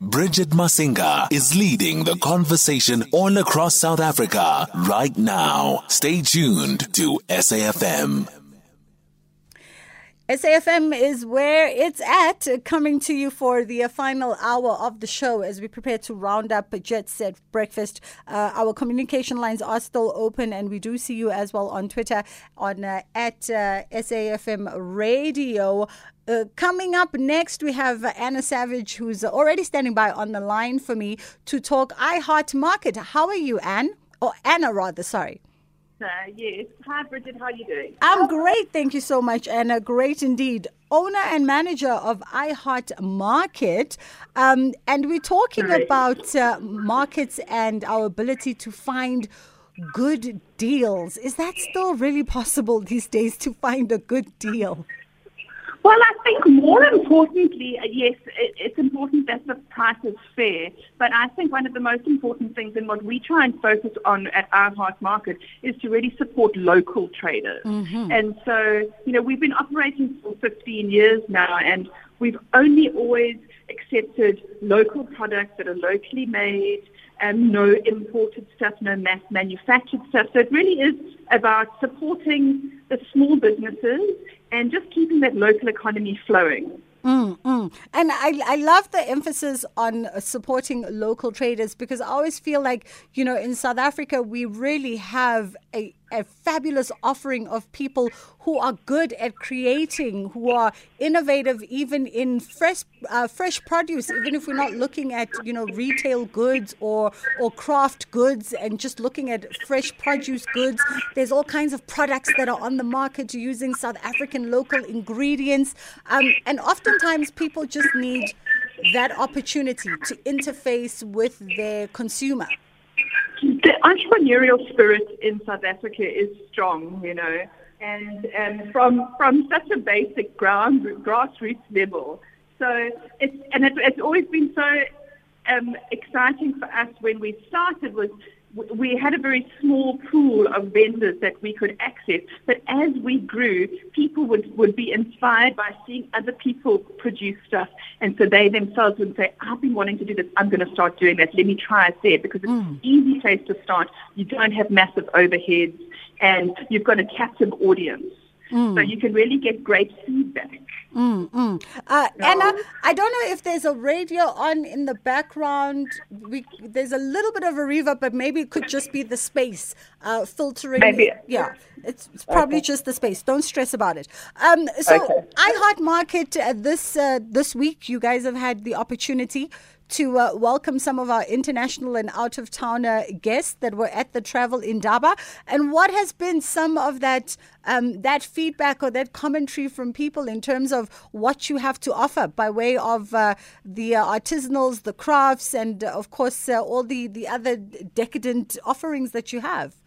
Bridget Masinga is leading the conversation all across South Africa right now. Stay tuned to SAFM. SAFM is where it's at, coming to you for the final hour of the show as we prepare to round up Jet Set Breakfast. Uh, our communication lines are still open, and we do see you as well on Twitter on uh, at uh, SAFM Radio. Uh, coming up next, we have Anna Savage, who's already standing by on the line for me to talk iHeart Market. How are you, Anne? Or Anna, rather, sorry. Yes. Hi, Bridget. How are you doing? I'm great. Thank you so much, Anna. Great indeed. Owner and manager of iHeart Market. Um, and we're talking about uh, markets and our ability to find good deals. Is that still really possible these days to find a good deal? Well, I think more importantly, yes, it's important that the price is fair. But I think one of the most important things and what we try and focus on at iHeart Market is to really support local traders. Mm-hmm. And so, you know, we've been operating for 15 years now, and we've only always accepted local products that are locally made. Um, no imported stuff, no mass manufactured stuff. So it really is about supporting the small businesses and just keeping that local economy flowing. Mm, mm. And I, I love the emphasis on supporting local traders because I always feel like, you know, in South Africa, we really have a, a fabulous offering of people who are good at creating, who are innovative even in fresh uh, fresh produce, even if we're not looking at, you know, retail goods or, or craft goods and just looking at fresh produce goods. There's all kinds of products that are on the market using South African local ingredients. Um, and oftentimes people just need that opportunity to interface with their consumer. The entrepreneurial spirit in South Africa is strong, you know, and and from from such a basic ground grassroots level. So it's and it, it's always been so um, exciting for us when we started was we had a very small pool of vendors that we could access. But as we grew, people would, would be inspired by seeing other people produce stuff. And so they themselves would say, I've been wanting to do this. I'm going to start doing that. Let me try it there because it's mm. an easy place to start. You don't have massive overheads and you've got a captive audience. So you can really get great feedback. Mm, mm. Uh, Anna, I don't know if there's a radio on in the background. We, there's a little bit of a reverb, but maybe it could just be the space uh, filtering. Maybe. Yeah, it's, it's probably just the space. Don't stress about it. Um, so, Okay. iHeart Market uh, this uh, this week, you guys have had the opportunity to uh, welcome some of our international and out of town guests that were at the Travel Indaba. And what has been some of that um, that feedback or that commentary from people in terms of what you have to offer by way of uh, the uh, artisanals, the crafts, and uh, of course uh, all the the other decadent offerings that you have.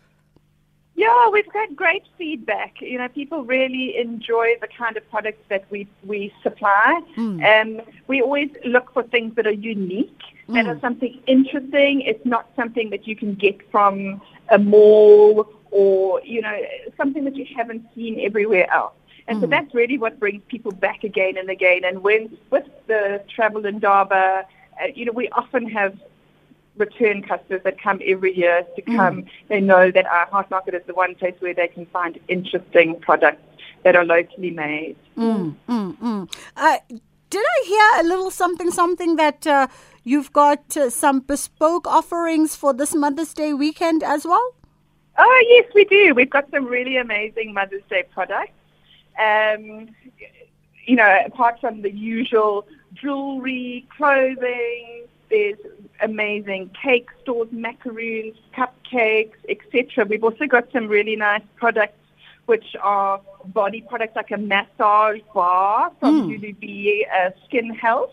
Yeah, we've got great feedback. You know, people really enjoy the kind of products that we we supply. Um, we always look for things that are unique, that are something interesting. It's not something that you can get from a mall or you know something that you haven't seen everywhere else. And so that's really what brings people back again and again. And when with the Travel Indaba, uh, you know, we often have return customers that come every year to come. They know that iHeart Market is the one place where they can find interesting products that are locally made. Mm, mm, mm. Uh, did I hear a little something, something that uh, you've got uh, some bespoke offerings for this Mother's Day weekend as well? Oh yes, we do. We've got some really amazing Mother's Day products. Um, you know, apart from the usual jewelry, clothing, there's amazing cake stores, macaroons, cupcakes, etc. We've also got some really nice products which are body products like a massage bar from B uh, Skin Health.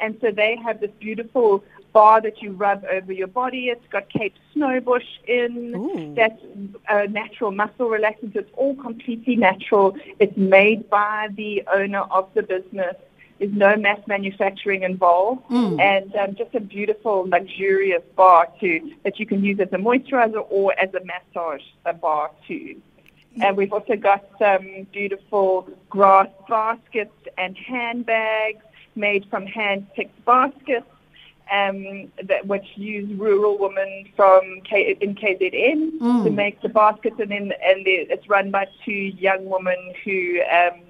And so they have this beautiful bar that you rub over your body. It's got Cape Snowbush in. Ooh. That's a natural muscle relaxant. It's all completely natural. It's made by the owner of the business. There's no mass manufacturing involved, and um, just a beautiful, luxurious bar too that you can use as a moisturizer or as a massage a bar too. And we've also got some beautiful grass baskets and handbags made from hand-picked baskets. um, that, which use rural women from K, in KZN to make the baskets, and then and the, it's run by two young women who um,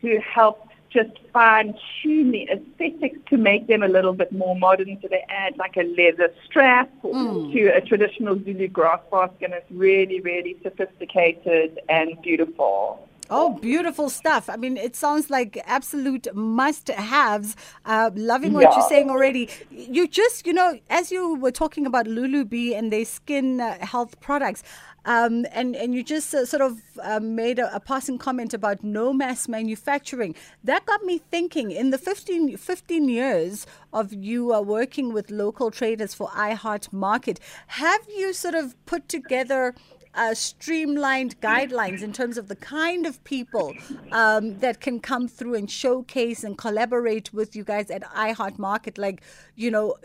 who help just fine tune the aesthetics to make them a little bit more modern. So they add like a leather strap hmm. to a traditional Zulu grass basket, and it's really, really sophisticated and beautiful. Oh, beautiful stuff. I mean, it sounds like absolute must haves. Uh, loving what Yeah. you're saying already. You just, you know, as you were talking about Lulu Bee and their skin uh, health products, um, and, and you just uh, sort of uh, made a, a passing comment about no mass manufacturing. That got me thinking in the 15, 15 years of you uh, working with local traders for iHeart Market, have you sort of put together uh, streamlined guidelines in terms of the kind of people um, that can come through and showcase and collaborate with you guys at iHeart Market? Like, you know,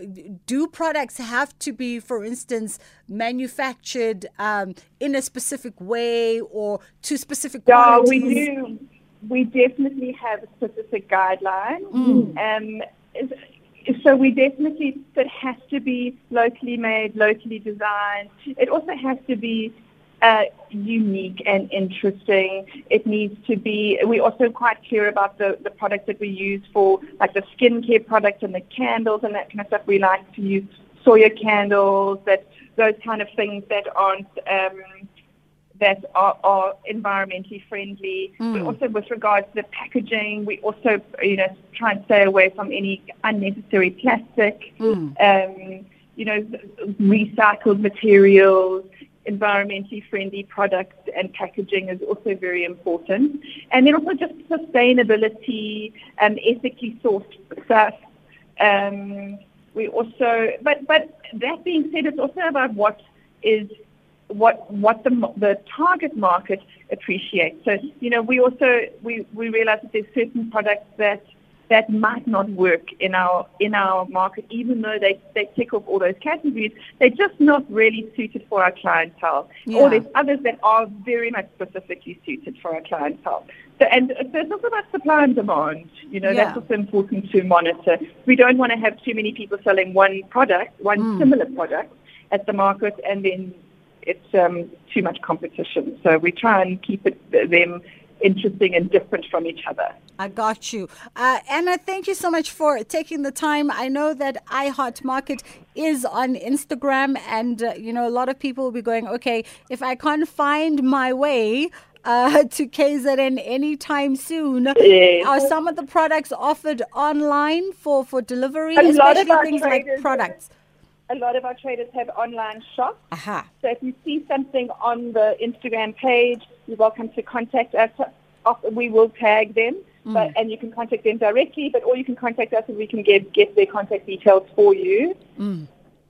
do products have to be, for instance, manufactured um, in a specific way or to specific Yeah, qualities? we do. We definitely have a specific guideline. Um, is- so we definitely, it has to be locally made, locally designed. It also has to be uh, unique and interesting. It needs to be, we're also quite clear about the, the products that we use for like the skincare products and the candles and that kind of stuff. We like to use soya candles, that those kind of things that aren't um, that are, are environmentally friendly. But also with regards to the packaging, we also you know try and stay away from any unnecessary plastic. Um, you know, recycled materials, environmentally friendly products and packaging is also very important. And then also just sustainability and ethically sourced stuff. Um, we also, but but that being said, it's also about what is what what the the target market appreciates. So you know, we also we we realize that there's certain products that that might not work in our in our market, even though they they tick off all those categories. They're just not really suited for our clientele. Yeah. Or there's others that are very much specifically suited for our clientele. So, and so it's also about supply and demand. You know, Yeah. that's also important to monitor. We don't want to have too many people selling one product, one similar product at the market, and then it's um, too much competition. So we try and keep it, them interesting and different from each other. I got you. Uh, Anna, thank you so much for taking the time. I know that iHeart Market is on Instagram, and, uh, you know, a lot of people will be going, okay, if I can't find my way, uh, to KZN anytime soon. Yes. Are some of the products offered online for, for delivery, A especially things like products? A lot of our traders have online shops. Aha. So if you see something on the Instagram page, you're welcome to contact us. We will tag them, but and you can contact them directly. But or you can contact us and we can get get their contact details for you.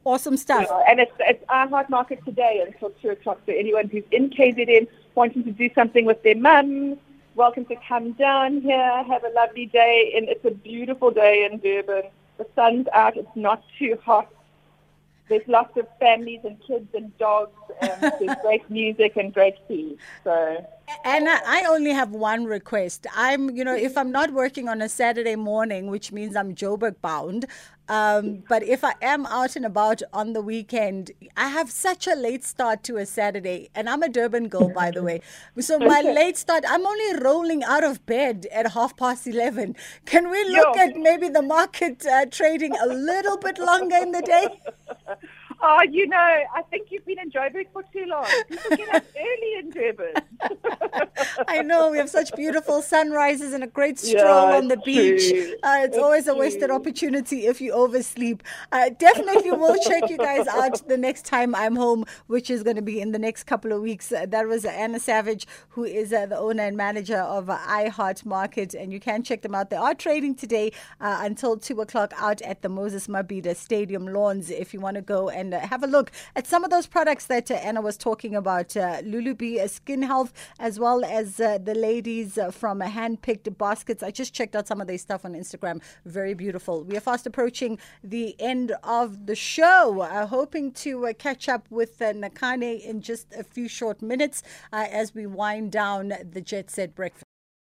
Awesome stuff. Uh, and it's it's iHeart Market today until two o'clock. So anyone who's in KZN wanting to do something with their mums, welcome to come down here. Have a lovely day, and it's a beautiful day in Durban. The sun's out. It's not too hot. There's lots of families and kids and dogs, and there's great music and great tea. So And I, only have one request. I'm, you know, if I'm not working on a Saturday morning, which means I'm Joburg bound, um, but if I am out and about on the weekend, I have such a late start to a Saturday. And I'm a Durban girl, by the way. So my late start, I'm only rolling out of bed at half past 11. Can we look Yo. at maybe the market uh, trading a little bit longer in the day? Oh, you know, I think you've been in Joburg for too long. People get up early in Durban. I know we have such beautiful sunrises and a great Yeah, stroll on the beach. Uh, it's, It's always a wasted opportunity if you oversleep. Uh, definitely, we'll check you guys out the next time I'm home, which is going to be in the next couple of weeks. Uh, that was Anna Savage, who is uh, the owner and manager of uh, iHeart Market, and you can check them out. They are trading today uh, until two o'clock out at the Moses Mabhida Stadium lawns. If you want to go and uh, have a look at some of those products that uh, Anna was talking about, uh, Lulu Bee uh, Skin Health, as well as the ladies from Handpicked Baskets. I just checked out some of their stuff on Instagram. Very beautiful. We are fast approaching the end of the show. Uh, hoping to catch up with Nakane in just a few short minutes as we wind down the Jet Set Breakfast.